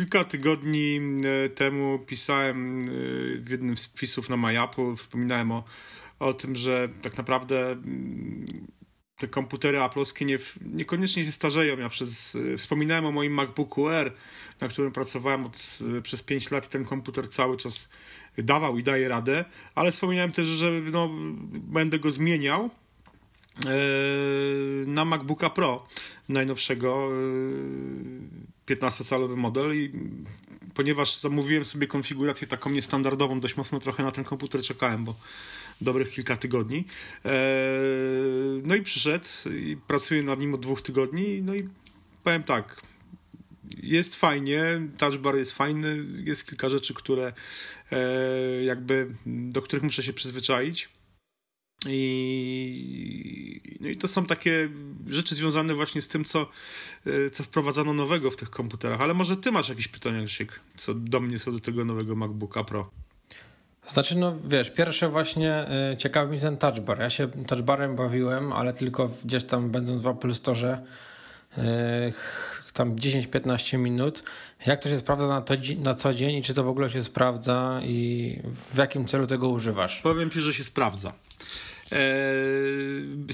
kilka tygodni e, temu pisałem w jednym z wpisów na MyApple, wspominałem o, o tym, że tak naprawdę mm, te komputery aplowskie nie, niekoniecznie się starzeją. Ja przez, wspominałem o moim MacBooku Air, na którym pracowałem od, przez 5 lat ten komputer cały czas dawał i daje radę, ale wspominałem też, że no, będę go zmieniał e, na MacBooka Pro najnowszego 15-calowy e, model i ponieważ zamówiłem sobie konfigurację taką niestandardową, dość mocno trochę na ten komputer czekałem, bo dobrych kilka tygodni. E, no i przyszedł i pracuję nad nim od dwóch tygodni. No i powiem tak, jest fajnie, touchbar jest fajny, jest kilka rzeczy, które e, jakby, do których muszę się przyzwyczaić. I, no i to są takie rzeczy związane właśnie z tym, co, e, co wprowadzano nowego w tych komputerach. Ale może ty masz jakieś pytania, Krzyk, co do mnie, co do tego nowego MacBooka Pro. Znaczy, no wiesz, pierwsze właśnie y, ciekawi mnie ten touchbar. Ja się touchbarem bawiłem, ale tylko gdzieś tam będąc w Apple Store y, tam 10-15 minut. Jak to się sprawdza na, to, na co dzień i czy to w ogóle się sprawdza i w jakim celu tego używasz? Powiem ci, że się sprawdza. Eee,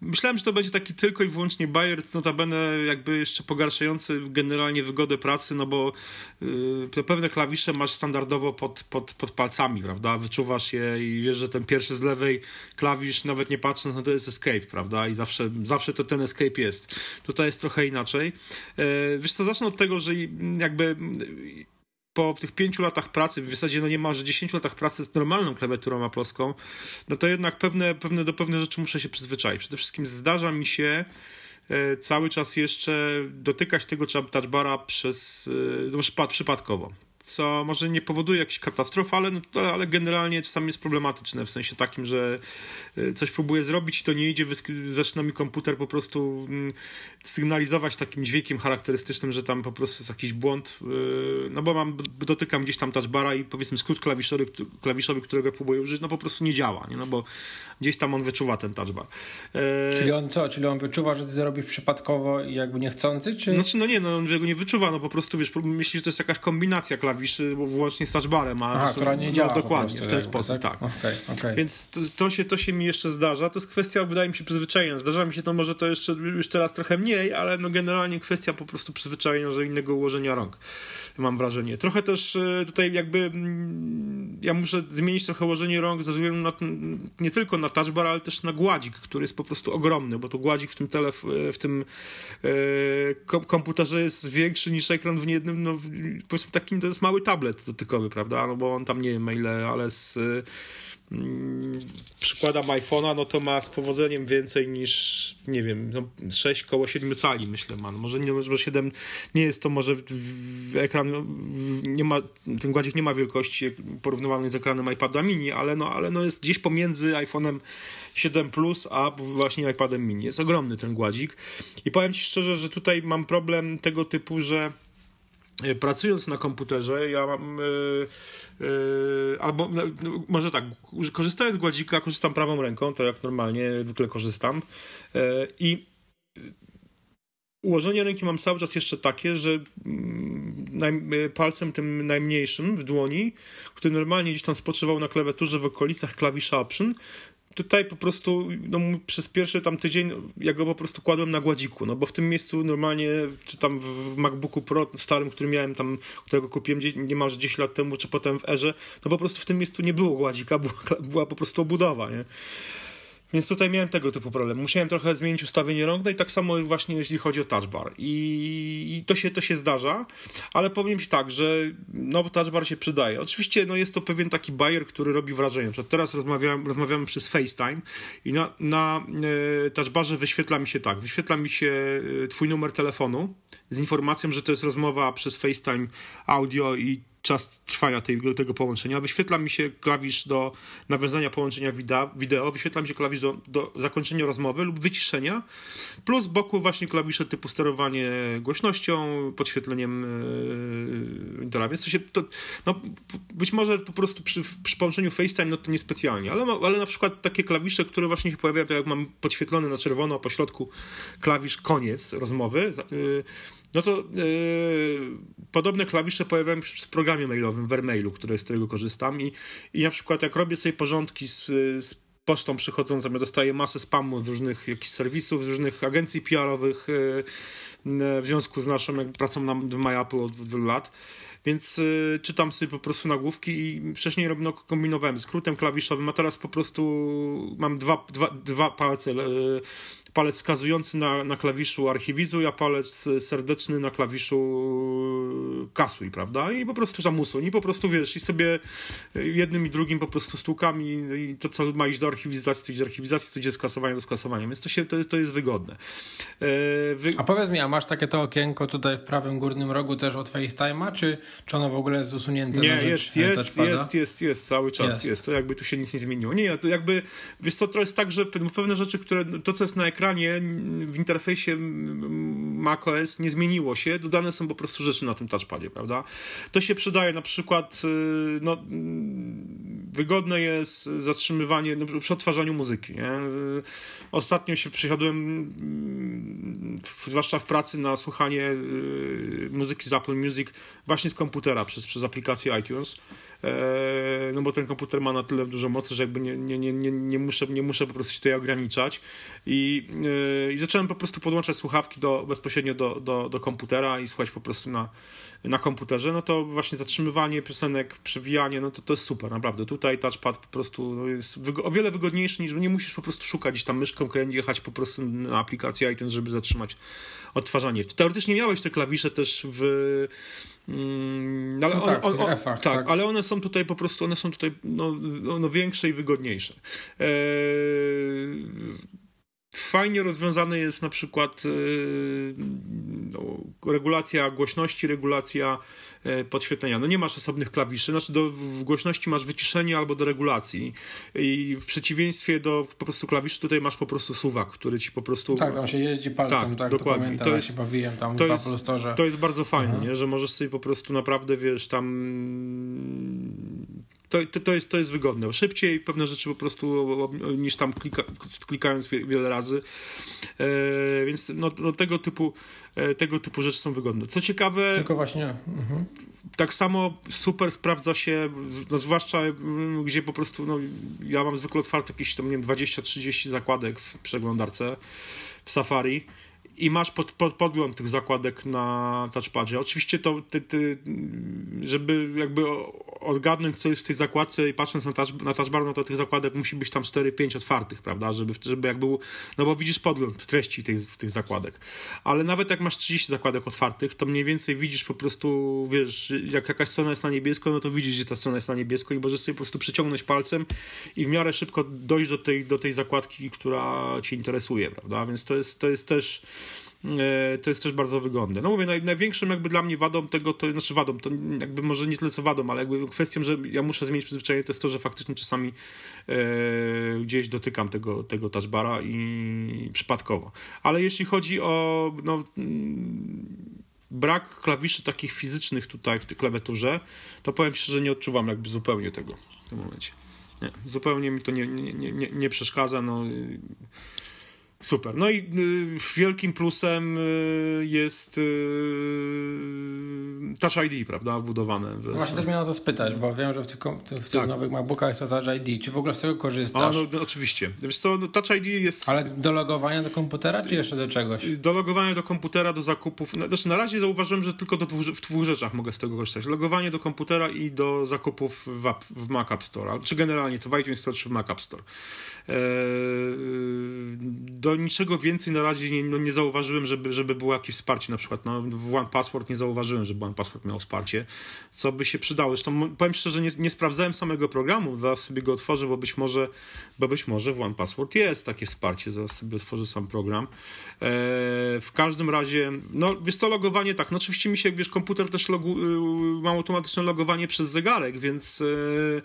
myślałem, że to będzie taki tylko i wyłącznie Bayer, notabene jakby jeszcze pogarszający generalnie wygodę pracy, no bo yy, pewne klawisze masz standardowo pod, pod, pod palcami, prawda? Wyczuwasz je i wiesz, że ten pierwszy z lewej klawisz, nawet nie patrząc, no to jest escape, prawda? I zawsze, zawsze to ten escape jest. Tutaj jest trochę inaczej. Yy, wiesz co, zacznę od tego, że jakby po tych pięciu latach pracy, w zasadzie no niemalże dziesięciu latach pracy z normalną klawiaturą aploską, no to jednak pewne, pewne, do pewnych rzeczy muszę się przyzwyczaić. Przede wszystkim zdarza mi się e, cały czas jeszcze dotykać tego touchbara przez, e, no, przypadkowo co może nie powoduje jakichś katastrof, ale, no, ale generalnie czasami jest problematyczne, w sensie takim, że y, coś próbuję zrobić i to nie idzie, zaczyna mi komputer po prostu mm, sygnalizować takim dźwiękiem charakterystycznym, że tam po prostu jest jakiś błąd, y, no bo mam, dotykam gdzieś tam touchbara i powiedzmy skrót klawiszowy, klawiszowy którego próbuję użyć, no po prostu nie działa, nie? no bo gdzieś tam on wyczuwa ten touchbar. E... Czyli on co? Czyli on wyczuwa, że ty to robisz przypadkowo i jakby niechcący, czy? Znaczy, no nie, no on go nie wyczuwa, no po prostu wiesz, myślisz, że to jest jakaś kombinacja klawiszy klawiszy włącznie z touchbarem, a Aha, która nie no, działa dokładnie, prostu, w ten sposób, tak. tak. Okay, okay. Więc to, to, się, to się mi jeszcze zdarza. To jest kwestia, wydaje mi się, przyzwyczajenia. Zdarza mi się to może to jeszcze już teraz trochę mniej, ale no generalnie kwestia po prostu przyzwyczajenia do innego ułożenia rąk. Mam wrażenie. Trochę też e, tutaj jakby mm, ja muszę zmienić trochę ułożenie rąk ze względu na nie tylko na touchbar, ale też na gładzik, który jest po prostu ogromny, bo to gładzik w tym telef w tym e, komputerze jest większy niż ekran w jednym, no powiedzmy takim to jest mały tablet dotykowy, prawda? No bo on tam nie wiem ile, ale z przykładam iPhone'a, no to ma z powodzeniem więcej niż, nie wiem, no 6 koło 7 cali, myślę, man. Może, nie, może 7 nie jest to może w, w ekran, nie ma, ten gładzik nie ma wielkości porównywalnej z ekranem iPada mini, ale no, ale no jest gdzieś pomiędzy iPhone'em 7 Plus, a właśnie iPadem mini. Jest ogromny ten gładzik i powiem Ci szczerze, że tutaj mam problem tego typu, że pracując na komputerze, ja mam. Yy, yy, albo no, może tak, korzystając z gładzika, korzystam prawą ręką, to jak normalnie zwykle korzystam. Yy, I ułożenie ręki mam cały czas jeszcze takie, że mm, palcem tym najmniejszym w dłoni, który normalnie gdzieś tam spoczywał na klawiaturze w okolicach klawisza Option, tutaj po prostu no, przez pierwszy tam tydzień ja go po prostu kładłem na gładziku, no bo w tym miejscu normalnie, czy tam w MacBooku Pro starym, który miałem tam, którego kupiłem niemalże 10 lat temu, czy potem w Erze, no po prostu w tym miejscu nie było gładzika, była, była po prostu obudowa, nie? Więc tutaj miałem tego typu problem. Musiałem trochę zmienić ustawienie rąk, no i tak samo właśnie jeśli chodzi o touchbar. I, I, to, się, to się zdarza, ale powiem Ci tak, że no, touchbar się przydaje. Oczywiście no, jest to pewien taki bajer, który robi wrażenie. Teraz rozmawiamy, rozmawiamy przez FaceTime i na, na e, touchbarze wyświetla mi się tak, wyświetla mi się e, Twój numer telefonu z informacją, że to jest rozmowa przez FaceTime audio i czas trwania tej, tego połączenia. Wyświetla mi się klawisz do nawiązania połączenia wideo, wyświetla mi się klawisz do, do zakończenia rozmowy lub wyciszenia, plus z boku właśnie klawisze typu sterowanie głośnością, podświetleniem yy, Więc to się, to, no, być może po prostu przy, przy połączeniu FaceTime no to niespecjalnie, ale, ale na przykład takie klawisze, które właśnie się pojawiają, tak jak mam podświetlony na czerwono po środku klawisz koniec rozmowy, yy, no to yy, podobne klawisze pojawiają się w programie mailowym, w Airmailu, który, z którego korzystam. I, i na przykład jak robię sobie porządki z, z pocztą przychodzącą, ja dostaję masę spamu z różnych jakichś serwisów, z różnych agencji PR-owych yy, w związku z naszą jak pracą na, w MyApple od wielu lat, więc y, czytam sobie po prostu nagłówki i wcześniej no, kombinowałem skrótem klawiszowym, a teraz po prostu mam dwa, dwa, dwa palce y, palec wskazujący na, na klawiszu archiwizuj, a palec serdeczny na klawiszu kasuj, prawda? I po prostu tam. I po prostu wiesz, i sobie jednym i drugim po prostu stukam i, i to, co ma iść do archiwizacji, to idzie do archiwizacji, to idzie skasowanie do skasowania. Więc to, się, to, to jest wygodne. E, wy... A powiedz mi, a masz takie to okienko tutaj w prawym górnym rogu też od FaceTime'a, czy, czy ono w ogóle jest usunięte? Nie, jest, jest, jest, jest, jest, cały czas jest. jest. To jakby tu się nic nie zmieniło. Nie, to jakby, wiesz co, to jest tak, że pewne rzeczy, które, to co jest na ekranie, ekranie w interfejsie macOS nie zmieniło się, dodane są po prostu rzeczy na tym touchpadzie, prawda? To się przydaje na przykład, y, no, wygodne jest zatrzymywanie no, przy odtwarzaniu muzyki, nie? Y, ostatnio się przysiadłem, zwłaszcza w pracy, na słuchanie y, muzyki z Apple Music właśnie z komputera przez, przez aplikację iTunes. E, no bo ten komputer ma na tyle dużo mocy, że jakby nie, nie, nie, nie, nie, muszę, nie muszę po prostu się tutaj ograniczać i, e, i zacząłem po prostu podłączać słuchawki do, bezpośrednio do, do, do komputera i słuchać po prostu na, na komputerze, no to właśnie zatrzymywanie piosenek, przewijanie, no to to jest super, naprawdę. Tutaj touchpad po prostu jest o wiele wygodniejszy niż nie musisz po prostu szukać gdzieś tam myszką, jechać po prostu na aplikację iTunes, żeby zatrzymać odtwarzanie. Teoretycznie miałeś te klawisze też w Mm, ale no tak, on, on, tak, tak, ale one są tutaj po prostu, one są tutaj no, no większe i wygodniejsze. Eee, fajnie rozwiązane jest na przykład yy, no, regulacja głośności, regulacja E, podświetlenia. No nie masz osobnych klawiszy, znaczy do, w głośności masz wyciszenie albo do regulacji i w przeciwieństwie do po prostu klawiszy tutaj masz po prostu suwak, który ci po prostu... Tak, tam się jeździ palcem, tak, tak dokładnie. To, pamiętam, to jest, ja się bawiłem tam to jest, To jest bardzo fajne, nie? że możesz sobie po prostu naprawdę, wiesz, tam to, to, to, jest, to jest wygodne. Szybciej pewne rzeczy po prostu niż tam klika, klikając wiele razy. E, więc no, no, tego, typu, e, tego typu rzeczy są wygodne. Co ciekawe. Tylko właśnie. Mhm. Tak samo super sprawdza się, no, zwłaszcza gdzie po prostu no, ja mam zwykle otwarte jakieś tam, nie wiem, 20-30 zakładek w przeglądarce w Safari i masz pod, pod, podgląd tych zakładek na touchpadzie. Oczywiście to, ty, ty, żeby jakby odgadnąć, co jest w tej zakładce i patrząc na, touch, na touchbar, no to tych zakładek musi być tam 4-5 otwartych, prawda, żeby, żeby jakby, no bo widzisz podgląd treści tej, tych zakładek. Ale nawet jak masz 30 zakładek otwartych, to mniej więcej widzisz po prostu, wiesz, jak jakaś strona jest na niebiesko, no to widzisz, że ta strona jest na niebiesko i możesz sobie po prostu przyciągnąć palcem i w miarę szybko dojść do tej, do tej zakładki, która cię interesuje, prawda, więc to jest, to jest też to jest też bardzo wygodne. No mówię, naj, największym jakby dla mnie wadą tego, to znaczy wadą, to jakby może nie tyle co wadą, ale jakby kwestią, że ja muszę zmienić przyzwyczajenie, to jest to, że faktycznie czasami e, gdzieś dotykam tego, tego touchbara i przypadkowo. Ale jeśli chodzi o no, mm, brak klawiszy takich fizycznych tutaj w tej klawiaturze, to powiem szczerze, że nie odczuwam jakby zupełnie tego w tym momencie. Nie, zupełnie mi to nie, nie, nie, nie przeszkadza. No, Super. No i y, wielkim plusem y, jest y, Touch ID, prawda, wbudowane. W... Właśnie też miałem o to spytać, bo wiem, że w tych, w tych tak. nowych MacBookach jest to Touch ID. Czy w ogóle z tego korzystasz? A, no, no, oczywiście. Wiesz co, no, Touch ID jest... Ale do logowania do komputera, czy jeszcze do czegoś? Do logowania do komputera, do zakupów... No, znaczy na razie zauważyłem, że tylko do dwóch, w dwóch rzeczach mogę z tego korzystać. Logowanie do komputera i do zakupów w, w Mac App Store, czy generalnie to w iTunes Store, czy w Mac App Store. Eee, do niczego więcej na razie nie, no, nie zauważyłem, żeby, żeby było jakieś wsparcie. Na przykład no, w One Password nie zauważyłem, żeby One Password miał wsparcie, co by się przydało. Zresztą powiem szczerze, nie, nie sprawdzałem samego programu, zaraz sobie go otworzę, bo być może, bo być może w One Password jest takie wsparcie, zaraz sobie otworzę sam program. Eee, w każdym razie, no wiesz co, logowanie tak, no oczywiście mi się, wiesz, komputer też logu, y, ma automatyczne logowanie przez zegarek, więc Mm,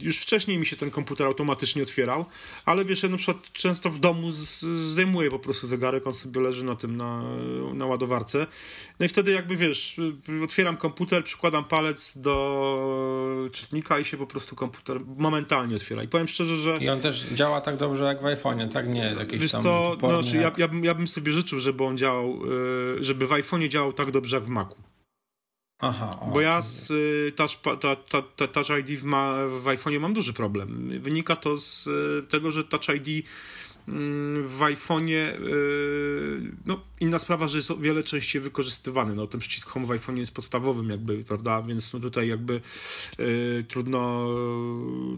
już wcześniej mi się ten komputer automatycznie otwierał, ale wiesz, na przykład często w domu zdejmuję po prostu zegarek, on sobie leży na tym, na, na ładowarce. No i wtedy jakby, wiesz, otwieram komputer, przykładam palec do czytnika i się po prostu komputer momentalnie otwiera. I powiem szczerze, że... I on też działa tak dobrze jak w iPhone'ie, tak? Nie jest jakiś Wiesz tam co, no, znaczy, jak... ja, ja, bym, ja bym sobie życzył, żeby on działał, y, żeby w iPhone'ie działał tak dobrze jak w Macu. Aha, o, Bo ja z y, touch, ta, ta, ta, touch ID w, ma, w iPhone'ie mam duży problem. Wynika to z y, tego, że Touch ID mm, w iPhone'ie, y, no inna sprawa, że jest o wiele częściej wykorzystywany. No ten przycisk Home w iPhone'ie jest podstawowym jakby, prawda, więc no tutaj jakby y, trudno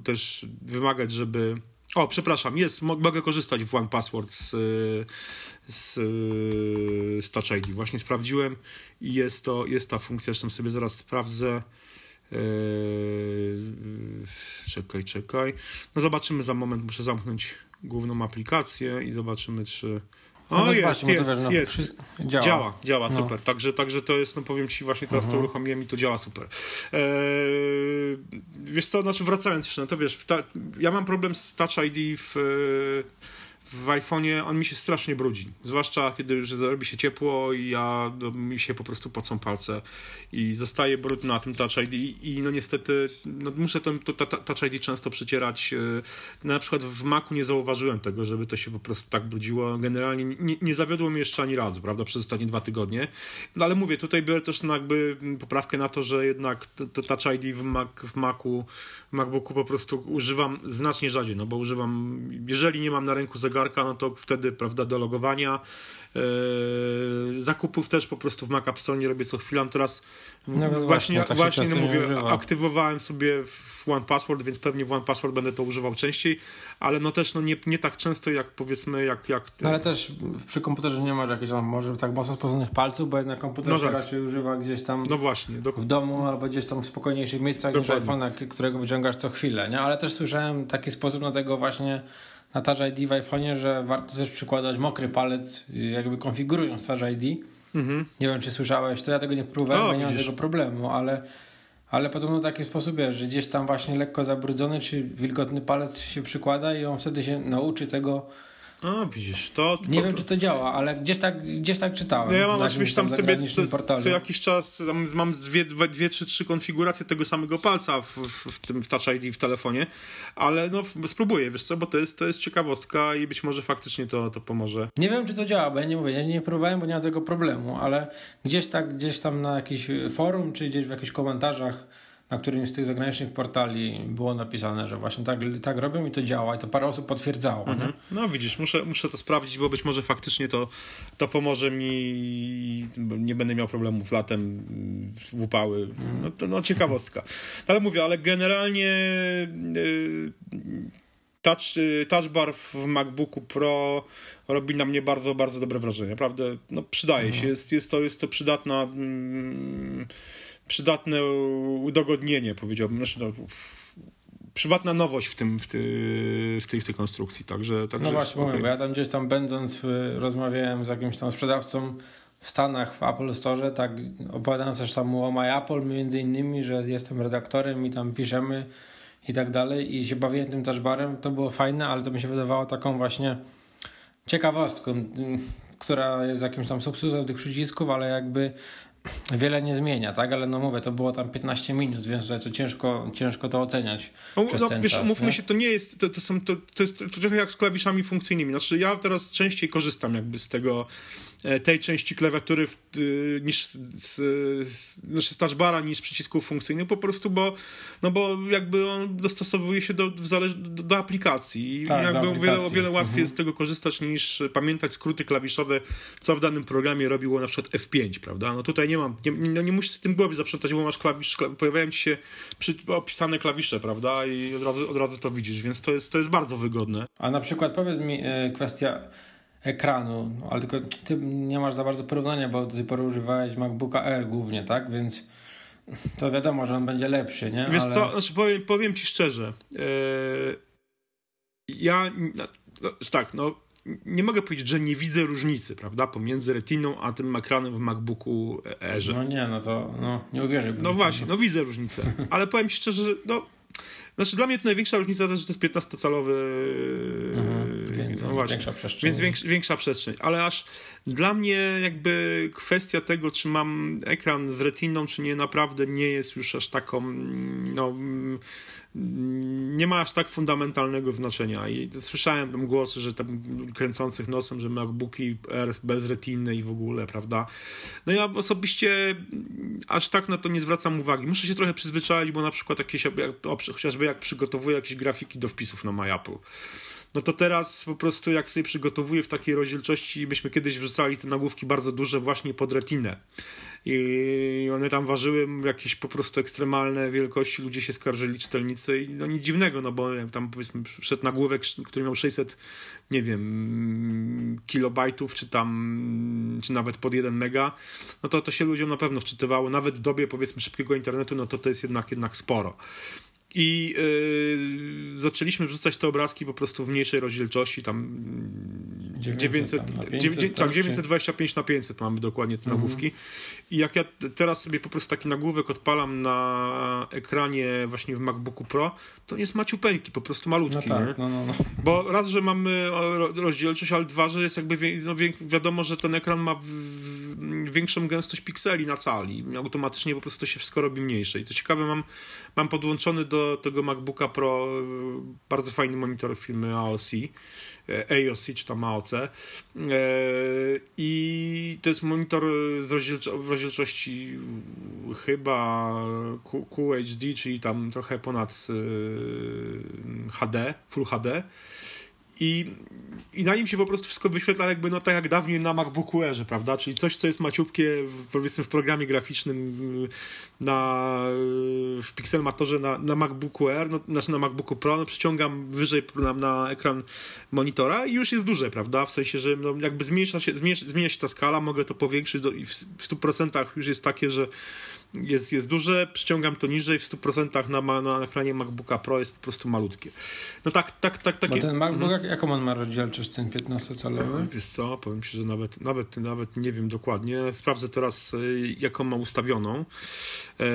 też wymagać, żeby... O, przepraszam, jest, mo- mogę korzystać w One Password z, y, z, y, z Touch ID. Właśnie sprawdziłem i jest to, jest ta funkcja, zresztą sobie zaraz sprawdzę. Yy, czekaj, czekaj. No zobaczymy za moment, muszę zamknąć główną aplikację i zobaczymy, czy... O, No jest, to jest, wiesz, no, jest. przy- Działa, działa, działa. No. super. Także, także to jest, no powiem ci, właśnie teraz to uruchomiłem i to działa super. Eee, wiesz co, znaczy wracając jeszcze, no to wiesz, ta, ja mam problem z Touch ID w, w iPhone'ie, on mi się strasznie brudzi. Zwłaszcza kiedy już robi się ciepło i ja, no, mi się po prostu pocą palce i zostaje brud na tym Touch ID i, i no niestety no, muszę ten to, ta, Touch ID często przycierać. Yy, Na przykład w Macu nie zauważyłem tego, żeby to się po prostu tak brudziło. Generalnie nie, nie zawiodło mnie jeszcze ani razu, prawda, przez ostatnie dwa tygodnie. No ale mówię, tutaj biorę też jakby poprawkę na to, że jednak to, to Touch ID w, Mac, w Macu, w MacBooku po prostu używam znacznie rzadziej, no bo używam, jeżeli nie mam na ręku zegarka, no to wtedy, prawda, do logowania. Yy, zakupów też po prostu w Mac App Store nie robię co chwilę. Teraz No właśnie, właśnie, tak właśnie no mówię, używa. aktywowałem sobie w One Password, więc pewnie w One Password będę to używał częściej, ale no też no nie, nie tak często jak powiedzmy jak, jak No ale też przy komputerze nie masz jakichś tam może tak mocno sprawdzonych palców, bo jednak komputer No się tak. raczej używa gdzieś tam no właśnie, w domu albo gdzieś tam w spokojniejszych miejscach niż Dokładnie. iPhone'a, którego wyciągasz co chwilę, nie? Ale też słyszałem taki sposób na tego właśnie na Touch ID w iPhone'ie, że warto też przykładać mokry palec, jakby konfigurując Touch ID. mhm. Nie wiem, czy słyszałeś, to ja tego nie próbowałem, O, bo nie mam tego problemu, ale, ale podobno taki sposób jest, że gdzieś tam właśnie lekko zabrudzony czy wilgotny palec się przykłada i on wtedy się nauczy tego. A, widzisz, to... Nie wiem, czy to działa, ale gdzieś tak, gdzieś tak czytałem. No ja mam oczywiście tam sobie co, co jakiś czas, mam dwie, dwie, czy trzy konfiguracje tego samego palca w, w, tym w Touch ID w telefonie, ale no spróbuję, wiesz co, bo to jest, to jest ciekawostka i być może faktycznie to, to pomoże. Nie wiem, czy to działa, bo ja nie mówię, ja nie próbowałem, bo nie mam tego problemu, ale gdzieś tak, gdzieś tam na jakimś forum, czy gdzieś w jakichś komentarzach na którymś z tych zagranicznych portali było napisane, że właśnie tak, tak robią i to działa i to parę osób potwierdzało. Nie? No widzisz, muszę, muszę to sprawdzić, bo być może faktycznie to, to pomoże mi i nie będę miał problemów latem w upały. No to no, ciekawostka. Ale mówię, ale generalnie y, touch, y, touch bar w MacBooku Pro robi na mnie bardzo, bardzo dobre wrażenie. Naprawdę, no przydaje się. Jest, jest, to, jest to przydatna mm, przydatne udogodnienie, powiedziałbym. Znaczy, no, przydatna nowość w tym, w, ty, w, tej, w tej konstrukcji, także, także No właśnie, mówię, bo ja tam gdzieś tam będąc, y, rozmawiałem z jakimś tam sprzedawcą w Stanach w Apple Store, tak opowiadałem też tam o My Apple między innymi, że jestem redaktorem i tam piszemy i tak dalej i się bawiłem tym touchbarem, to było fajne, ale to mi się wydawało taką właśnie ciekawostką, która jest jakimś tam substytutem tych przycisków, ale jakby wiele nie zmienia, tak? Ale no mówię, to było tam 15 minut, więc to ciężko, ciężko to oceniać No, przez no, ten wiesz, czas. umówmy nie? się, to nie jest, to, to, są, to, to jest trochę jak z klawiszami funkcyjnymi. Znaczy ja teraz częściej korzystam jakby z tego, tej części klawiatury w, y, niż z, z, znaczy z touchbara niż przycisków funkcyjnych po prostu, bo, no bo jakby on dostosowuje się do, do, do aplikacji i Tak, jakby o wiele, o aplikacji. wiele łatwiej Mhm. jest z tego korzystać niż pamiętać skróty klawiszowe, co w danym programie robiło na przykład F5, prawda? No tutaj nie mam, nie, no nie musisz z tym głowy zaprzątać, bo masz klawisz, kla, pojawiają ci się przy, opisane klawisze, prawda? I od razu, od razu to widzisz, więc to jest, to jest bardzo wygodne. A na przykład powiedz mi e, kwestia ekranu, no, ale tylko ty nie masz za bardzo porównania, bo do tej pory używałeś MacBooka Air głównie, tak? Więc to wiadomo, że on będzie lepszy, nie? Wiesz ale... co, znaczy powiem, powiem ci szczerze, yy, ja, no, no, tak, no, nie mogę powiedzieć, że nie widzę różnicy, prawda, pomiędzy Retiną a tym ekranem w MacBooku Airze. No nie, no to no, nie uwierzyłbym. No właśnie, no widzę różnicę, ale powiem ci szczerze, że no, znaczy dla mnie to największa różnica to, że to jest 15-calowy Mhm. no właśnie. Większa przestrzeń. Więc większa, większa przestrzeń. Ale aż dla mnie jakby kwestia tego, czy mam ekran z retiną, czy nie, naprawdę nie jest już aż taką, no nie ma aż tak fundamentalnego znaczenia i słyszałem tam głosy, że tam kręcących nosem, że MacBooki R bez retiny i w ogóle, prawda? No ja osobiście aż tak na to nie zwracam uwagi. Muszę się trochę przyzwyczaić, bo na przykład jakieś, jak, jak przygotowuję jakieś grafiki do wpisów na MyApple, no to teraz po prostu jak sobie przygotowuję w takiej rozdzielczości, byśmy kiedyś wrzucali te nagłówki bardzo duże właśnie pod retinę. I one tam ważyły jakieś po prostu ekstremalne wielkości, ludzie się skarżyli, czytelnicy i no nic dziwnego, no bo tam powiedzmy wszedł nagłówek, który miał 600, nie wiem, kilobajtów, czy tam, czy nawet pod 1 mega, no to to się ludziom na pewno wczytywało, nawet w dobie powiedzmy szybkiego internetu, no to to jest jednak, jednak sporo. I yy, zaczęliśmy wrzucać te obrazki po prostu w mniejszej rozdzielczości, tam 900, 900 tak, 925 na 500 mamy dokładnie te mhm. nagłówki. I jak ja teraz sobie po prostu taki nagłówek odpalam na ekranie właśnie w MacBooku Pro, to jest maciupeńki, po prostu malutki, no tak, nie? No, no, no. Bo raz, że mamy rozdzielczość, ale dwa, że jest jakby no, wiadomo, że ten ekran ma większą gęstość pikseli na cali. Automatycznie po prostu to się wszystko robi mniejsze. I co ciekawe, mam, mam podłączony do tego MacBooka Pro bardzo fajny monitor firmy AOC. E, AOC czy tam AOC. E, I to jest monitor z rozdzielczości chyba QHD, czyli tam trochę ponad e, HD, Full HD. I, I na nim się po prostu wszystko wyświetla jakby no tak jak dawniej na MacBooku Airze, prawda? Czyli coś, co jest maciupkie w, powiedzmy w programie graficznym na, w Pixelmatorze na, na MacBooku Air, no, znaczy na MacBooku Pro, no, przyciągam wyżej na, na ekran monitora i już jest duże, prawda? W sensie, że no, jakby zmienia się, zmienia, zmienia się ta skala, mogę to powiększyć do, i w, w 100% już jest takie, że jest, jest duże, przyciągam to niżej, w 100% na, na ekranie MacBooka Pro jest po prostu malutkie. No tak, tak, tak. Takie... Bo ten MacBook, mhm. jaką on ma rozdzielczość, ten 15-calowy? Wiesz co, powiem ci, że nawet, nawet, nawet nie wiem dokładnie. Sprawdzę teraz, e, jaką ma ustawioną. Eee,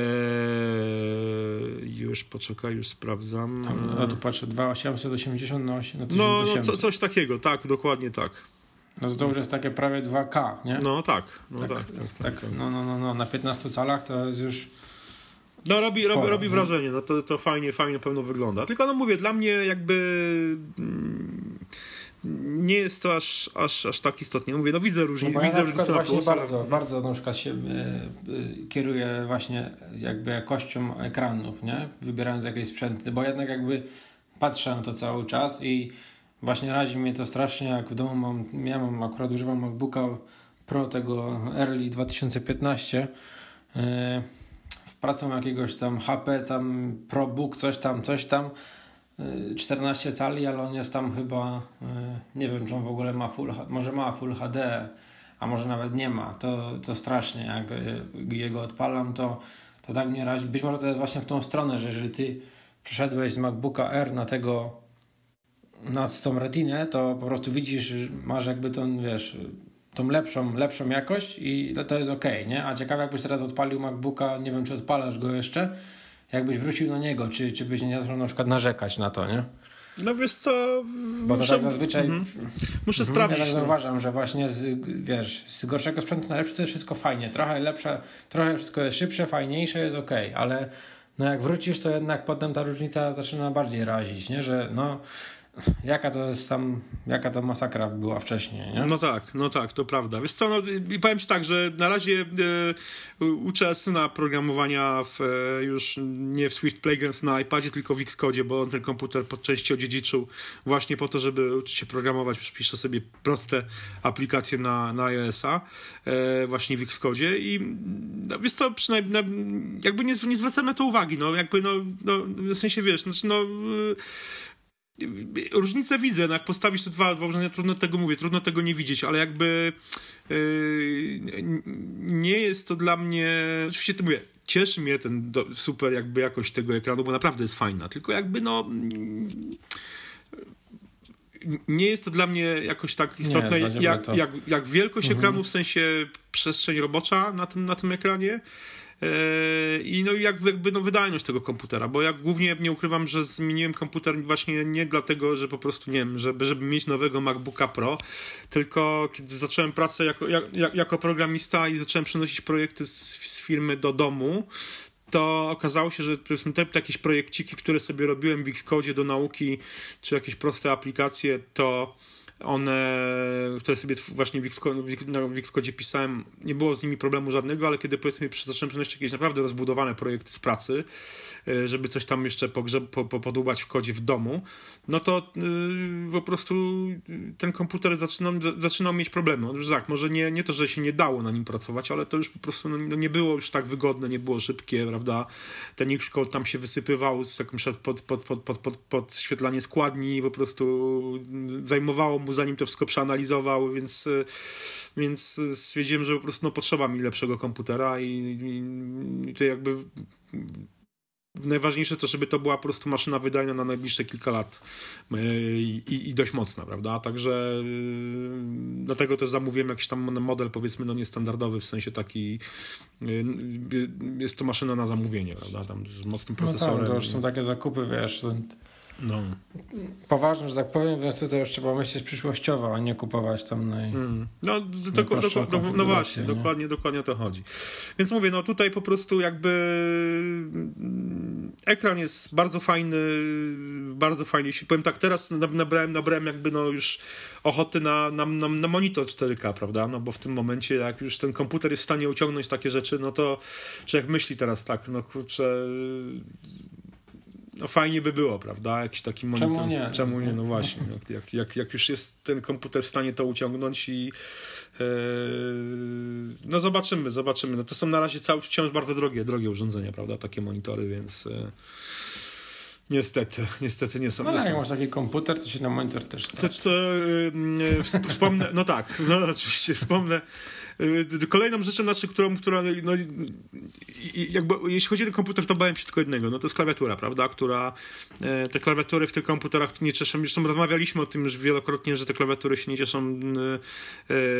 już poczekaj, już sprawdzam. Tam, a tu patrzę, 2880 na 8 No, no co, coś takiego, tak, dokładnie tak. No to, to już jest takie prawie 2K, nie? No tak, no tak, tak, tak, tak, tak. No, no, no, no, na 15 calach to jest już... No robi, sporo, robi, robi no. wrażenie, no to, to fajnie, fajnie na pewno wygląda. Tylko no mówię, dla mnie jakby mm, nie jest to aż, aż, aż tak istotnie. Mówię, no widzę różnicę. No widzę ja różnicę na plus, bardzo, ale... bardzo na przykład się y, y, kieruję właśnie jakby jakością ekranów, nie? Wybierając jakieś sprzęty, bo jednak jakby patrzę na to cały czas i Właśnie razi mnie to strasznie, jak w domu mam, ja mam akurat używam MacBooka Pro tego Early 2015 yy, pracą jakiegoś tam HP, tam ProBook, coś tam, coś tam. 14 yy, cali, ale on jest tam chyba yy, nie wiem, czy on w ogóle ma full, może ma Full HD, a może nawet nie ma, to, to strasznie, jak jego odpalam, to, to tak mnie razi. Być może to jest właśnie w tą stronę, że jeżeli ty przeszedłeś z MacBooka R na tego nad tą retinę, to po prostu widzisz, masz jakby tą, wiesz, tą lepszą, lepszą jakość i to, jest ok, nie? A ciekawe, jakbyś teraz odpalił MacBooka, nie wiem, czy odpalasz go jeszcze, jakbyś wrócił na niego, czy, czy byś nie zaczął na przykład narzekać na to, nie? No wiesz co, Bo muszę, tak zazwyczaj... Mm, muszę mhm. sprawdzić. Ja tak uważam, że właśnie z, wiesz, z gorszego sprzętu na lepszy to jest wszystko fajnie. Trochę lepsze, trochę wszystko jest szybsze, fajniejsze, jest ok, ale no jak wrócisz, to jednak potem ta różnica zaczyna bardziej razić, nie? Że no jaka to jest tam, jaka to masakra była wcześniej, nie? No tak, no tak, to prawda. Wiesz co, no, powiem ci tak, że na razie e, uczę syna programowania w, e, już nie w Swift Playgrounds na iPadzie, tylko w Xcode, bo on ten komputer po części odziedziczył właśnie po to, żeby uczyć się programować. Już piszę sobie proste aplikacje na, na iOS-a e, właśnie w Xcode i no, wiesz co, przynajmniej no, jakby nie, nie zwracamy na to uwagi, no jakby no, no w sensie wiesz, znaczy no różnicę widzę, no jak postawisz te dwa, dwa urządzenia, trudno tego mówię, trudno tego nie widzieć, ale jakby yy, nie jest to dla mnie, oczywiście to mówię, cieszy mnie ten do, super jakby jakość tego ekranu, bo naprawdę jest fajna, tylko jakby no nie jest to dla mnie jakoś tak istotne, Nie, jak, jak, jak wielkość Mhm. ekranu, w sensie przestrzeń robocza na tym, na tym ekranie. Eee, I no i jak, jakby no wydajność tego komputera, bo ja głównie nie ukrywam, że zmieniłem komputer właśnie nie dlatego, że po prostu nie wiem, żeby, żeby mieć nowego MacBooka Pro, tylko kiedy zacząłem pracę jako, jak, jak, jako programista i zacząłem przenosić projekty z, z firmy do domu, to okazało się, że powiedzmy te jakieś projekciki, które sobie robiłem w Xcode do nauki, czy jakieś proste aplikacje, to one, które sobie właśnie w, Xcode, pisałem, nie było z nimi problemu żadnego, ale kiedy powiedzmy zacząłem przenosić jakieś naprawdę rozbudowane projekty z pracy, y, żeby coś tam jeszcze pogrzeb, po, po, podłubać w kodzie w domu, no to y, po prostu ten komputer zaczynał, za- zaczynał mieć problemy. Już tak, może nie, nie to, że się nie dało na nim pracować, ale to już po prostu no, no nie było już tak wygodne, nie było szybkie, prawda? Ten Xcode tam się wysypywał z jakimś pod, pod, pod, pod, pod, podświetlanie składni, po prostu zajmowało mu zanim to wszystko przeanalizował, więc, y, więc y, stwierdziłem, że po prostu no, potrzeba mi lepszego komputera i, i, i to jakby najważniejsze to, żeby to była po prostu maszyna wydajna na najbliższe kilka lat yy, i, i dość mocna, prawda? Także yy, dlatego też zamówiłem jakiś tam model, powiedzmy, no niestandardowy, w sensie taki yy, jest to maszyna na zamówienie, prawda? Tam z mocnym No procesorem. tak, to już są takie zakupy, wiesz, no. poważne, że tak powiem, więc tutaj już trzeba myśleć przyszłościowo, a nie kupować tam naj... Mm. No, no właśnie, nie? dokładnie, dokładnie o to chodzi. Więc mówię, no tutaj po prostu jakby mm, ekran jest bardzo fajny, bardzo fajnie się, powiem tak, teraz nab- nabrałem, nabrałem jakby no już ochoty na, na, na, na monitor 4K, prawda, no bo w tym momencie jak już ten komputer jest w stanie uciągnąć takie rzeczy, no to człowiek myśli teraz tak, no kurczę, no fajnie by było, prawda? Jakiś taki monitor. nie? Czemu nie? No właśnie. Jak, jak, jak, jak już jest ten komputer w stanie to uciągnąć i e, no zobaczymy, zobaczymy. No to są na razie cały, wciąż bardzo drogie, drogie urządzenia, prawda? Takie monitory, więc e, niestety, niestety nie są. No nie ale jak są. masz taki komputer, to się na monitor też Co, co wsp- wspomnę, no tak, no oczywiście wspomnę. Y, Kolejną rzeczą, znaczy, którą, która, no, jakby, jeśli chodzi o ten komputer, to bałem się tylko jednego, no to jest klawiatura, prawda, która, e, te klawiatury w tych komputerach nie cieszą, zresztą rozmawialiśmy o tym już wielokrotnie, że te klawiatury się nie cieszą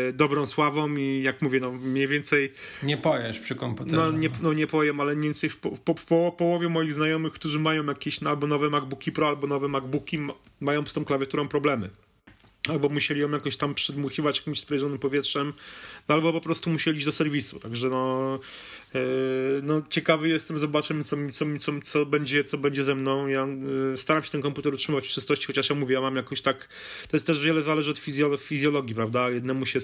y, dobrą sławą i jak mówię, no mniej więcej Nie pojesz przy komputerze. no nie, no nie powiem, ale mniej więcej w, po, po, połowie moich znajomych, którzy mają jakieś no, albo nowe MacBooki Pro, albo nowe MacBooki, mają z tą klawiaturą problemy. Albo musieli ją jakoś tam przydmuchiwać jakimś sprayżonym powietrzem, no, albo po prostu musieli iść do serwisu. Także no, e, no ciekawy jestem, zobaczymy co, co, co, co, będzie, co będzie ze mną. Ja e, staram się ten komputer utrzymywać w czystości, chociaż ja mówię, ja mam jakoś tak, to jest też wiele zależy od fizjolo- fizjologii, prawda? Jednemu się,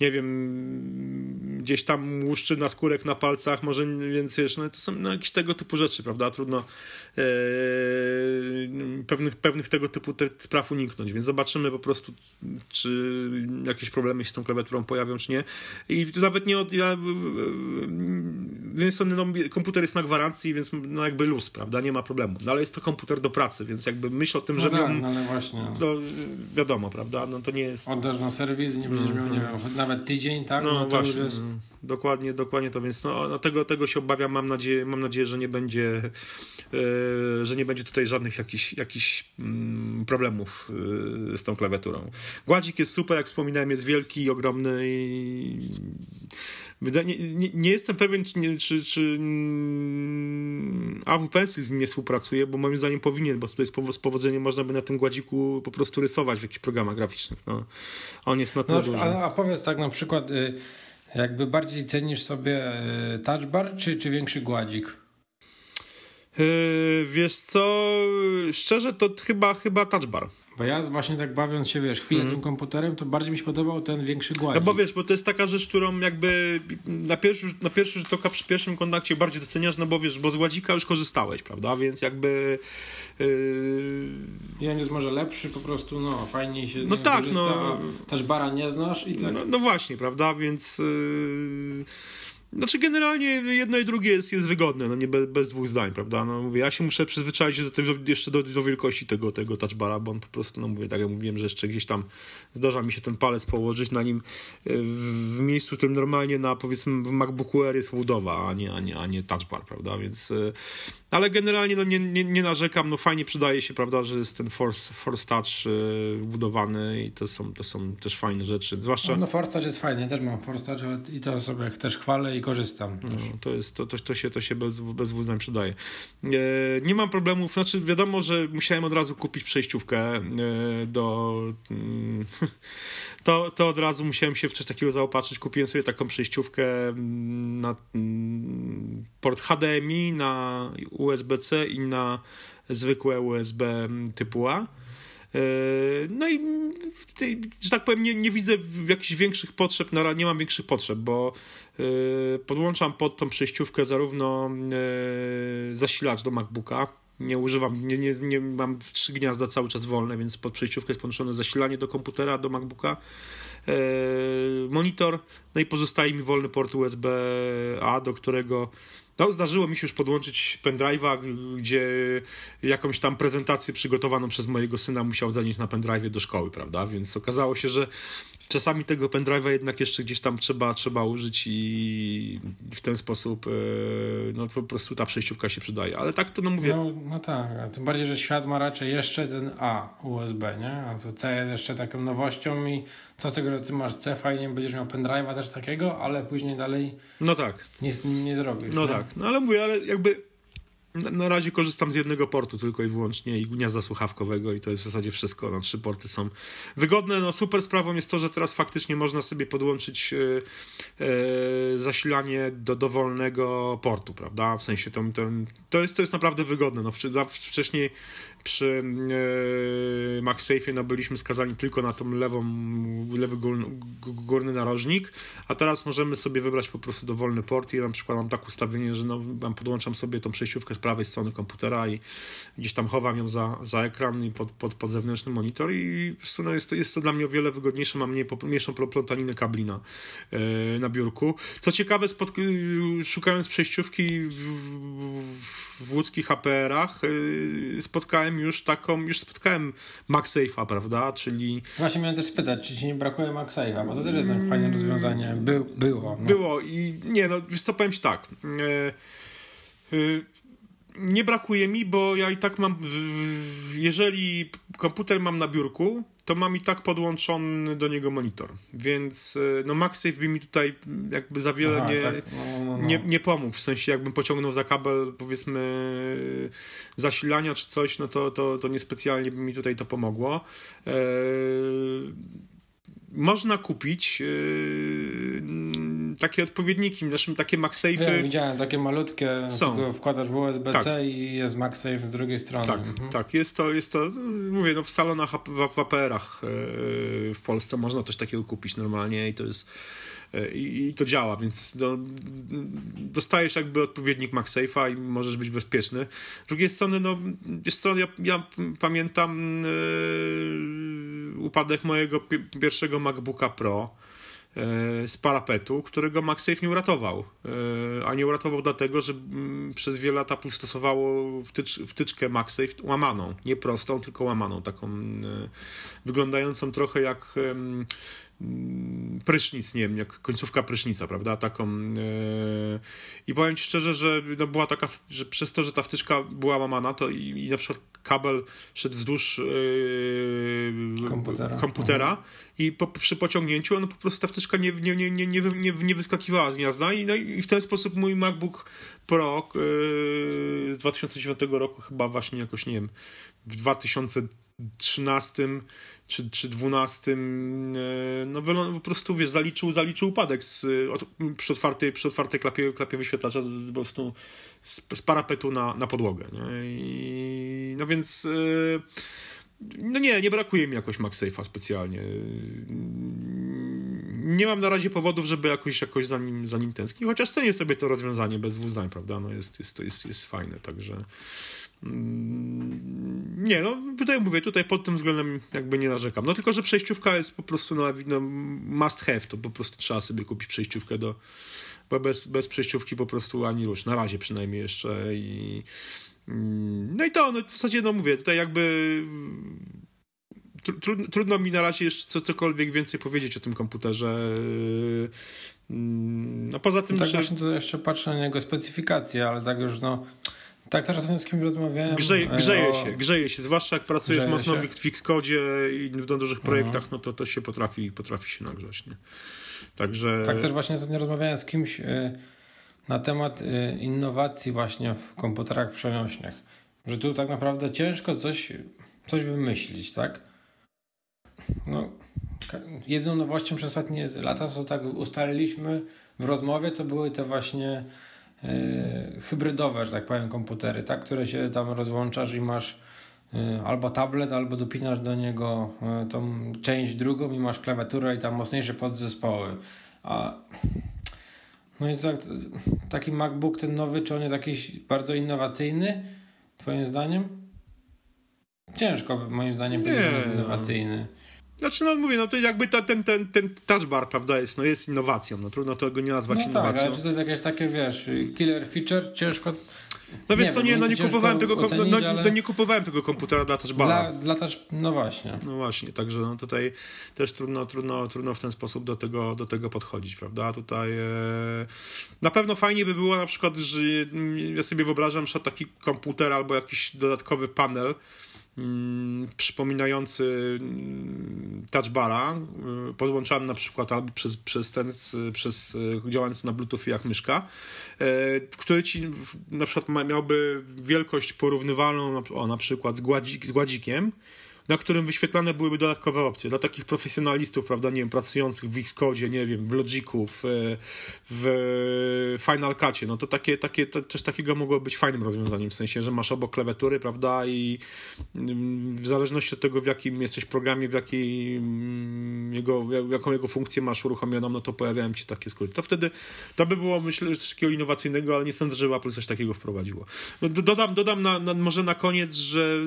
nie wiem, gdzieś tam łuszczy na skórek na palcach, może więc wiesz, no to są no, jakieś tego typu rzeczy, prawda? Trudno e, pewnych, pewnych tego typu te, spraw uniknąć, więc zobaczymy po prostu, czy jakieś problemy się z tą klawiaturą pojawią, czy nie. I to nawet nie od, ja, z jednej strony no, komputer jest na gwarancji, więc no jakby luz, prawda? Nie ma problemu. No ale jest to komputer do pracy, więc jakby myśl o tym, No żeby tak, ją, no ale właśnie. no, wiadomo, prawda? No to nie jest... Oddasz na serwis, nie będziesz miał, nie wiem, nawet tydzień, tak? No, No, to właśnie, już jest... dokładnie, dokładnie to, więc no, no tego, tego się obawiam, mam nadzieję, mam nadzieję, że nie będzie, e, że nie będzie tutaj żadnych jakichś, jakichś mm, problemów e, z tą klawiaturą. Gładzik jest super, jak wspominałem, jest wielki i ogromny i nie, nie, jestem pewien, czy, nie, czy, czy mm, Apple Pencil z nim nie współpracuje, bo moim zdaniem powinien, bo z, z powodzeniem można by na tym gładziku po prostu rysować w jakichś programach graficznych. No, on jest na tyle No, a, a powiedz tak na przykład, y, jakby bardziej cenisz sobie y, touch bar czy, czy większy gładzik? Yy, wiesz co, szczerze to chyba, chyba touch bar. Bo ja właśnie tak bawiąc się, wiesz, chwilę tym komputerem, to bardziej mi się podobał ten większy gładzik. No bo wiesz, bo to jest taka rzecz, którą jakby na pierwszy, na pierwszy rzut oka przy pierwszym kontakcie bardziej doceniasz, no bo wiesz, bo z gładzika już korzystałeś, prawda, więc jakby yy, I on jest może lepszy, po prostu, no, fajniej się z No tak, korzysta, no. touch bara nie znasz i tak. no, no właśnie, prawda, więc yy, znaczy generalnie jedno i drugie jest, jest wygodne, no nie bez, bez dwóch zdań, prawda? No mówię, ja się muszę przyzwyczaić do, jeszcze do, do wielkości tego, tego touchbara, bo on po prostu, no mówię, tak jak mówiłem, że jeszcze gdzieś tam zdarza mi się ten palec położyć na nim e, w, w miejscu, w którym normalnie na powiedzmy w MacBooku Air jest łudowa, a nie, a nie, a nie touchbar, prawda? Więc, e, ale generalnie no nie, nie, nie narzekam, no fajnie przydaje się, prawda, że jest ten Force, force Touch wbudowany i to są, to są też fajne rzeczy, zwłaszcza... No Force Touch jest fajny, ja też mam Force Touch i to sobie też chwalę i korzystam. No, to, jest, to, to, to, się, to się bez, bez dwóch przydaje. E, nie mam problemów, znaczy wiadomo, że musiałem od razu kupić przejściówkę e, do... Mm, to, to od razu musiałem się w coś takiego zaopatrzyć. Kupiłem sobie taką przejściówkę mm, na mm, port HDMI, na USB-C i na zwykłe USB typu A E, no i że tak powiem, nie, nie widzę jakichś większych potrzeb, na nie mam większych potrzeb, bo e, podłączam pod tą przejściówkę zarówno e, zasilacz do MacBooka, nie używam, nie, nie, nie mam trzy gniazda cały czas wolne, więc pod przejściówkę jest podłączone zasilanie do komputera, do MacBooka, monitor, no i pozostaje mi wolny port USB-A, do którego no, zdarzyło mi się już podłączyć pendrive'a, gdzie jakąś tam prezentację przygotowaną przez mojego syna musiał zanieść na pendrive'ie do szkoły, prawda? Więc okazało się, że czasami tego pendrive'a jednak jeszcze gdzieś tam trzeba, trzeba użyć i w ten sposób e, no po prostu ta przejściówka się przydaje. Ale tak to no mówię. No, no tak, tym bardziej, że świat ma raczej jeszcze ten A USB, nie? A to C jest jeszcze taką nowością i co z tego, że ty masz C, fajnie będziesz miał pendrive'a też takiego, ale później dalej no tak. nie, nie zrobisz. No tak, no ale mówię, ale jakby na, na, razie korzystam z jednego portu tylko i wyłącznie i gniazda słuchawkowego i to jest w zasadzie wszystko. No, trzy porty są wygodne. No, super sprawą jest to, że teraz faktycznie można sobie podłączyć e, e, zasilanie do dowolnego portu, prawda? W sensie to, to, to, jest, to jest naprawdę wygodne. No, wcześniej przy e, MagSafe'ie no, byliśmy skazani tylko na tą lewą, lewy górny, górny narożnik, a teraz możemy sobie wybrać po prostu dowolny port i ja na przykład mam tak ustawienie, że no, podłączam sobie tą przejściówkę z prawej strony komputera i gdzieś tam chowam ją za, za ekran i pod, pod, pod zewnętrzny monitor i po prostu no, jest, to, jest to dla mnie o wiele wygodniejsze, mam mniej, mniejszą plątaninę kabli na, e, na biurku. Co ciekawe, spod, szukając przejściówki w, w, w łódzkich HPR-ach e, spotkałem już taką, już spotkałem MagSafe'a, prawda, czyli... Właśnie miałem też spytać, czy ci nie brakuje MagSafe'a, bo to też jest mm. fajne rozwiązanie. By, było. No. Było i nie, no wiesz co, powiem ci tak. E, e, nie brakuje mi, bo ja i tak mam, jeżeli komputer mam na biurku, to mam i tak podłączony do niego monitor, więc e, no MagSafe by mi tutaj jakby za wiele Aha, nie, tak. no, no, no. Nie, nie pomógł, w sensie jakbym pociągnął za kabel powiedzmy zasilania czy coś, no to, to, to niespecjalnie by mi tutaj to pomogło. Eee, można kupić yy, takie odpowiedniki, naszym takie MagSafe'y. Ja widziałem takie malutkie, są. wkładasz w USB-C tak. i jest MagSafe z drugiej strony. Tak, mhm. tak, jest to, jest to, mówię, no w salonach, w, w APR-ach yy, w Polsce można coś takiego kupić normalnie i to jest i, i to działa, więc no, dostajesz jakby odpowiednik MagSafe'a i możesz być bezpieczny. Z drugiej strony, no, wiesz co, ja, ja pamiętam yy, upadek mojego pierwszego MacBooka Pro, e, z parapetu, którego MagSafe nie uratował. E, a nie uratował dlatego, że mm, przez wiele lat Apple stosowało wtycz, wtyczkę MagSafe łamaną. Nie prostą, tylko łamaną. Taką wyglądającą trochę jak Mm, prysznic, nie wiem, jak końcówka prysznica, prawda, taką i powiem ci szczerze, że no była taka, że przez to, że ta wtyczka była łamana, to i, i na przykład kabel szedł wzdłuż. Komputera, komputera i po, przy pociągnięciu on po prostu ta wtyczka nie, nie, nie, nie, nie, nie, nie wyskakiwała z gniazda i, no, i w ten sposób mój MacBook Pro yy... z 2009 roku chyba właśnie jakoś, nie wiem, w 2013 czy, czy 12 e, no po prostu wiesz, zaliczył, zaliczył upadek z, przy, otwartej, przy otwartej klapie, klapie wyświetlacza po prostu z, z parapetu na, na podłogę. Nie? I, no więc e, no nie, nie brakuje mi jakoś MagSafe'a specjalnie. Nie mam na razie powodów, żeby jakoś, jakoś za, nim, za nim tęsknić, chociaż cenię sobie to rozwiązanie bez dwóch prawda? No jest, jest, to jest, jest fajne, także Mm, nie, no tutaj mówię, tutaj pod tym względem jakby nie narzekam. No tylko, że przejściówka jest po prostu no, no must have, to po prostu trzeba sobie kupić przejściówkę do, bo bez, bez przejściówki po prostu ani rusz, na razie przynajmniej jeszcze i no i to, no w zasadzie no mówię, tutaj jakby trudno, trudno mi na razie jeszcze co, cokolwiek więcej powiedzieć o tym komputerze. Mm, no poza tym, tak że... właśnie to jeszcze patrzę na jego specyfikację, ale tak już no tak też ostatnio z kimś rozmawiałem. Grzeje, grzeje o... się, grzeje się, zwłaszcza jak pracujesz grzeje mocno się. w Xcode i w dużych mhm. projektach, no to to się potrafi, potrafi się nagrzać, nie? Także... Tak też właśnie ostatnio rozmawiałem z kimś y, na temat y, innowacji właśnie w komputerach przenośnych, że tu tak naprawdę ciężko coś, coś wymyślić, tak? No, jedyną nowością przez ostatnie lata, co tak ustaliliśmy w rozmowie, to były te właśnie yy, hybrydowe, że tak powiem, komputery, tak, które się tam rozłączasz i masz yy, albo tablet, albo dopinasz do niego yy, tą część drugą i masz klawiaturę i tam mocniejsze podzespoły. A no i tak, taki MacBook ten nowy, czy on jest jakiś bardzo innowacyjny, twoim zdaniem? Ciężko, moim zdaniem, powiedzieć, że jest innowacyjny. Znaczy, no mówię, no to jakby ta, ten, ten, ten touch bar, prawda, jest, no jest innowacją, no trudno tego nie nazwać no innowacją. Tak, ale czy to jest jakieś takie, wiesz, killer feature, ciężko... No wiesz co, nie, no nie kupowałem tego, ocenić, no, ale... no, nie kupowałem tego komputera dla touch bara. Dla, dla touch, no właśnie. No właśnie, także no tutaj też trudno, trudno, trudno w ten sposób do tego, do tego podchodzić, prawda, tutaj e... na pewno fajnie by było na przykład, że ja sobie wyobrażam, że taki komputer albo jakiś dodatkowy panel, Mm, przypominający mm, touchbara, y, podłączany na przykład albo przez, przez ten, przez y, działający na Bluetooth jak myszka, y, który ci na przykład miałby wielkość porównywalną o, na przykład z, gładzik, z gładzikiem, na którym wyświetlane byłyby dodatkowe opcje dla takich profesjonalistów, prawda, nie wiem, pracujących w Xcode, nie wiem, w Logicu, w, w Final Cutie, no to takie, takie, to, też takiego mogło być fajnym rozwiązaniem, w sensie, że masz obok klawiatury, prawda, i w zależności od tego, w jakim jesteś programie, w jakiej mm, jego, jaką jego funkcję masz uruchomioną, no to pojawiają ci takie skróty. To wtedy, to by było, myślę, coś takiego innowacyjnego, ale nie sądzę, że Apple coś takiego wprowadziło. No, dodam, dodam na, na, może na koniec, że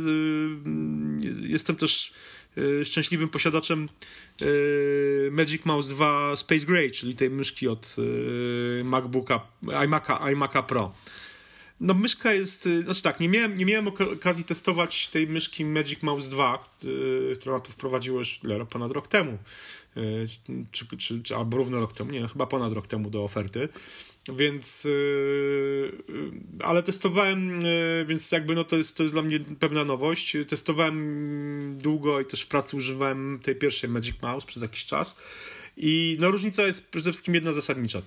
yy, jestem jestem też y, szczęśliwym posiadaczem y, Magic Mouse 2 Space Gray, czyli tej myszki od y, MacBooka, iMac'a, iMac'a Pro. No myszka jest, znaczy tak, nie miałem, nie miałem okazji testować tej myszki Magic Mouse 2, która to wprowadziło już ponad rok temu, czy, czy, czy, albo równo rok temu, nie, chyba ponad rok temu do oferty. Więc, yy, ale testowałem, yy, więc jakby no to jest, to jest dla mnie pewna nowość. Testowałem długo i też w pracy używałem tej pierwszej Magic Mouse przez jakiś czas. I no różnica jest przede wszystkim jedna zasadnicza.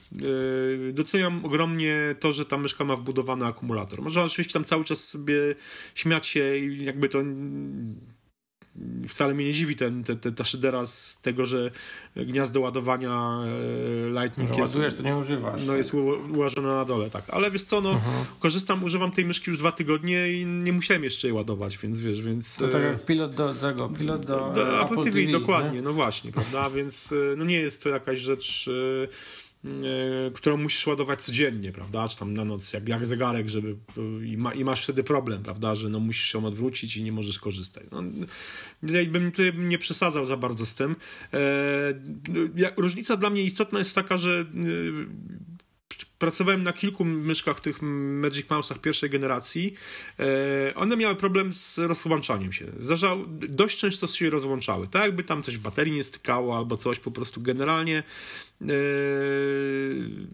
Doceniam ogromnie to, że ta myszka ma wbudowany akumulator. Można oczywiście tam cały czas sobie śmiać się i jakby to wcale mnie nie dziwi ten, ten, ten, ta szydera z tego, że gniazdo ładowania e, Lightning no, jest... Ładujesz, to nie używasz. No jest ułożone na dole, tak. Ale wiesz co, no uh-huh. korzystam, używam tej myszki już dwa tygodnie i nie musiałem jeszcze jej ładować, więc wiesz, więc... No tak jak pilot do tego, pilot do, do Apple, TV, TV dokładnie, nie? no właśnie, prawda, więc e, no nie jest to jakaś rzecz E, którą musisz ładować codziennie, prawda, czy tam na noc, jak, jak zegarek, żeby i, ma, i masz wtedy problem, prawda, że no musisz ją odwrócić i nie możesz korzystać. No, ja bym tutaj nie przesadzał za bardzo z tym. E, różnica dla mnie istotna jest taka, że e, pracowałem na kilku myszkach, tych Magic Mouse'ach pierwszej generacji. E, one miały problem z rozłączaniem się. Zdarzał, dość często się rozłączały. Tak jakby tam coś w baterii nie stykało albo coś, po prostu generalnie e,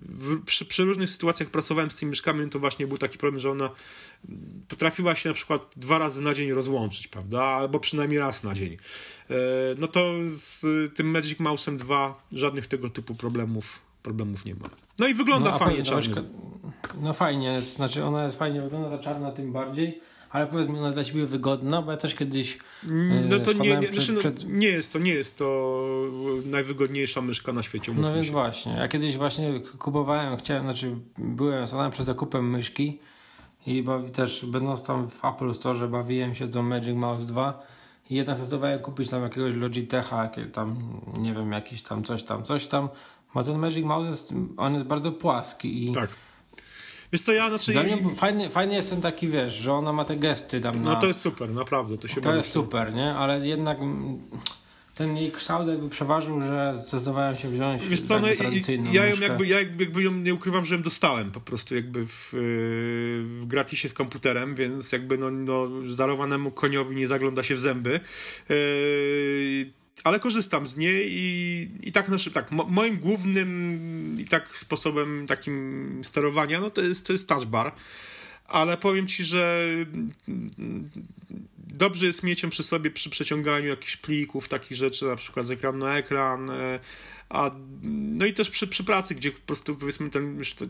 w, przy, przy, różnych sytuacjach pracowałem z tymi myszkami, to właśnie był taki problem, że ona potrafiła się na przykład dwa razy na dzień rozłączyć, prawda? Albo przynajmniej raz na dzień. E, no to z tym Magic Mouse'em 2 żadnych tego typu problemów problemów nie ma. No i wygląda no, fajnie czarny. No fajnie, znaczy ona jest fajnie wygląda, ta czarna tym bardziej, ale powiedz mi, ona dla ciebie wygodna, bo ja też kiedyś mm, No to nie, nie, przed, znaczy, no, przed... nie jest to, nie jest to najwygodniejsza myszka na świecie. No więc się. właśnie, ja kiedyś właśnie kupowałem, chciałem, znaczy byłem, stanąłem przed zakupem myszki i bawi, też będąc tam w Apple Store bawiłem się do Magic Mouse 2 i jednak zdecydowałem kupić tam jakiegoś Logitecha, tam, nie wiem, jakiś tam coś tam, coś tam, bo ten Magic Mouse jest, on jest bardzo płaski i... Tak. Wiesz co, ja znaczy... Dla mnie fajny, fajny jest ten taki, wiesz, że ona ma te gesty tam No to jest super, naprawdę, to się To jest super, nie? Ale jednak ten ten jej kształt jakby przeważył, że zdecydowałem się wziąć Wiesz co, no, ja ją jakby, ja jakby ją nie ukrywam, że ją dostałem po prostu jakby w, w gratisie z komputerem, więc jakby no, no darowanemu koniowi nie zagląda się w zęby. Yy, ale korzystam z niej i, i tak, znaczy, tak moim głównym i tak sposobem takim sterowania, no to jest, to jest touch bar. Ale powiem ci, że dobrze jest mieć ją przy sobie przy przeciąganiu jakichś plików, takich rzeczy, na przykład z ekranu na ekran, e, a, no i też przy, przy pracy, gdzie po prostu powiedzmy ten, już to,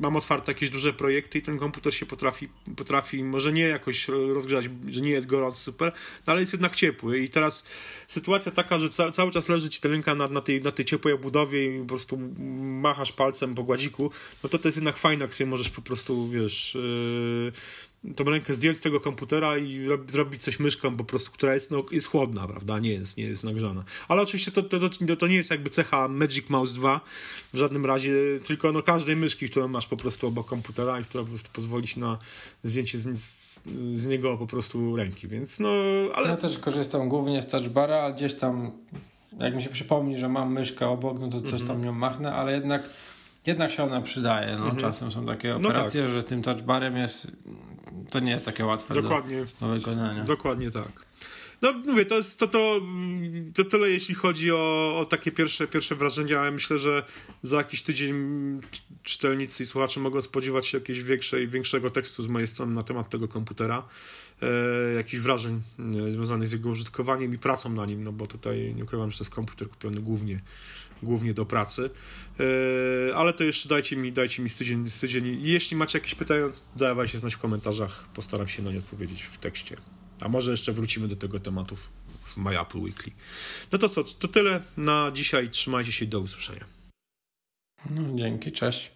mam otwarte jakieś duże projekty i ten komputer się potrafi, potrafi może nie jakoś rozgrzać, że nie jest gorący super, no ale jest jednak ciepły. I teraz sytuacja taka, że ca, cały czas leży ci ta ręka na, na, tej, na tej ciepłej obudowie i po prostu machasz palcem po gładziku, no to to jest jednak fajne, jak sobie możesz po prostu, wiesz... Yy, tą rękę zdjąć z tego komputera i zrobić coś myszką po prostu, która jest, no, jest chłodna, prawda, nie jest, nie jest nagrzana. Ale oczywiście to, to, to, to nie jest jakby cecha Magic Mouse 2 w żadnym razie, tylko no każdej myszki, którą masz po prostu obok komputera i która po prostu pozwoli ci na zdjęcie z, z, z niego po prostu ręki, więc no, ale... Ja też korzystam głównie z touchbara, ale gdzieś tam jak mi się przypomni, że mam myszkę obok, no to coś mm -hmm. tam nią machnę, ale jednak jednak się ona przydaje. No, mhm. Czasem są takie operacje, no tak. że tym touchbarem jest to nie jest takie łatwe dokładnie, do, do wykonania. Dokładnie tak. No mówię, to jest to, to, to tyle jeśli chodzi o, o takie pierwsze, pierwsze wrażenia. Ja myślę, że za jakiś tydzień czytelnicy i słuchacze mogą spodziewać się jakiegoś większej, większego tekstu z mojej strony na temat tego komputera. E, jakichś wrażeń e, związanych z jego użytkowaniem i pracą na nim, no bo tutaj nie ukrywam, że to jest komputer kupiony głównie głównie do pracy. E, ale to jeszcze dajcie mi, dajcie mi z tydzień, z tydzień. Jeśli macie jakieś pytania, dawajcie znać w komentarzach. Postaram się na nie odpowiedzieć w tekście. A może jeszcze wrócimy do tego tematu w My Apple Weekly. No to co, to tyle na dzisiaj. Trzymajcie się do usłyszenia. No, dzięki, cześć.